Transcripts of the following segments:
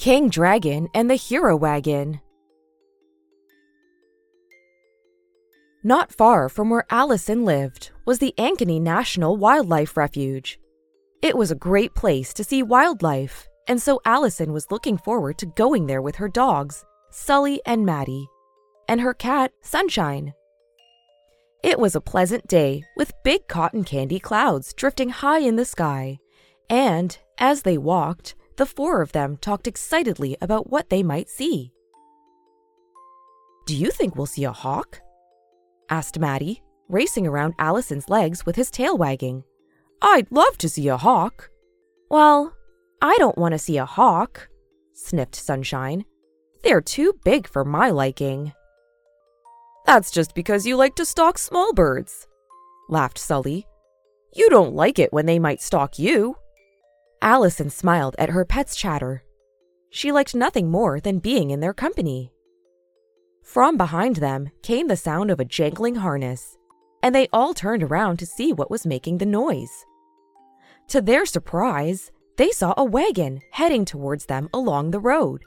King Dragon and the Hero Wagon. Not far from where Allison lived was the Ankeny National Wildlife Refuge. It was a great place to see wildlife, and so Allison was looking forward to going there with her dogs, Sully and Maddie, and her cat, Sunshine. It was a pleasant day with big cotton candy clouds drifting high in the sky, and as they walked, the four of them talked excitedly about what they might see. Do you think we'll see a hawk? asked Maddie, racing around Allison's legs with his tail wagging. I'd love to see a hawk. Well, I don't want to see a hawk, sniffed Sunshine. They're too big for my liking. That's just because you like to stalk small birds, laughed Sully. You don't like it when they might stalk you. Allison smiled at her pet's chatter. She liked nothing more than being in their company. From behind them came the sound of a jangling harness, and they all turned around to see what was making the noise. To their surprise, they saw a wagon heading towards them along the road.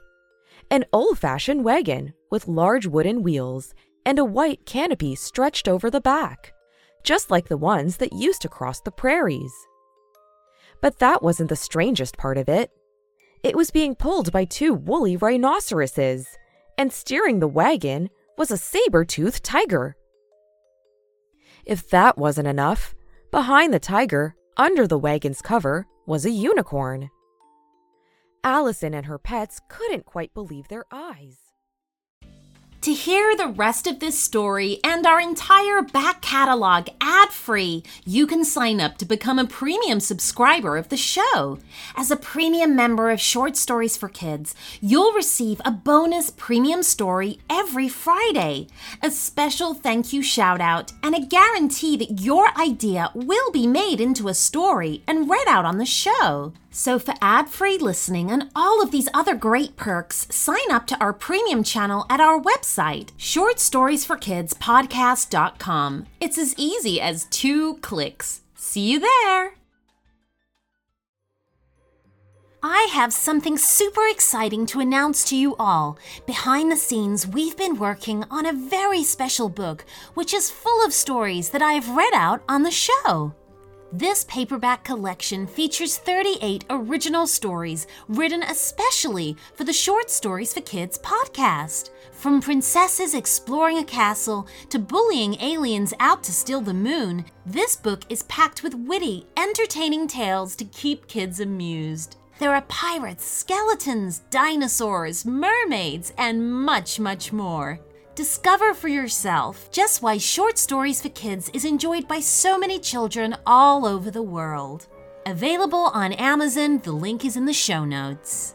An old fashioned wagon with large wooden wheels and a white canopy stretched over the back, just like the ones that used to cross the prairies. But that wasn't the strangest part of it. It was being pulled by two woolly rhinoceroses, and steering the wagon was a saber toothed tiger. If that wasn't enough, behind the tiger, under the wagon's cover, was a unicorn. Allison and her pets couldn't quite believe their eyes. To hear the rest of this story and our entire back catalog ad free, you can sign up to become a premium subscriber of the show. As a premium member of Short Stories for Kids, you'll receive a bonus premium story every Friday, a special thank you shout out, and a guarantee that your idea will be made into a story and read out on the show. So, for ad free listening and all of these other great perks, sign up to our premium channel at our website, shortstoriesforkidspodcast.com. It's as easy as two clicks. See you there! I have something super exciting to announce to you all. Behind the scenes, we've been working on a very special book, which is full of stories that I have read out on the show. This paperback collection features 38 original stories written especially for the Short Stories for Kids podcast. From princesses exploring a castle to bullying aliens out to steal the moon, this book is packed with witty, entertaining tales to keep kids amused. There are pirates, skeletons, dinosaurs, mermaids, and much, much more. Discover for yourself just why Short Stories for Kids is enjoyed by so many children all over the world. Available on Amazon, the link is in the show notes.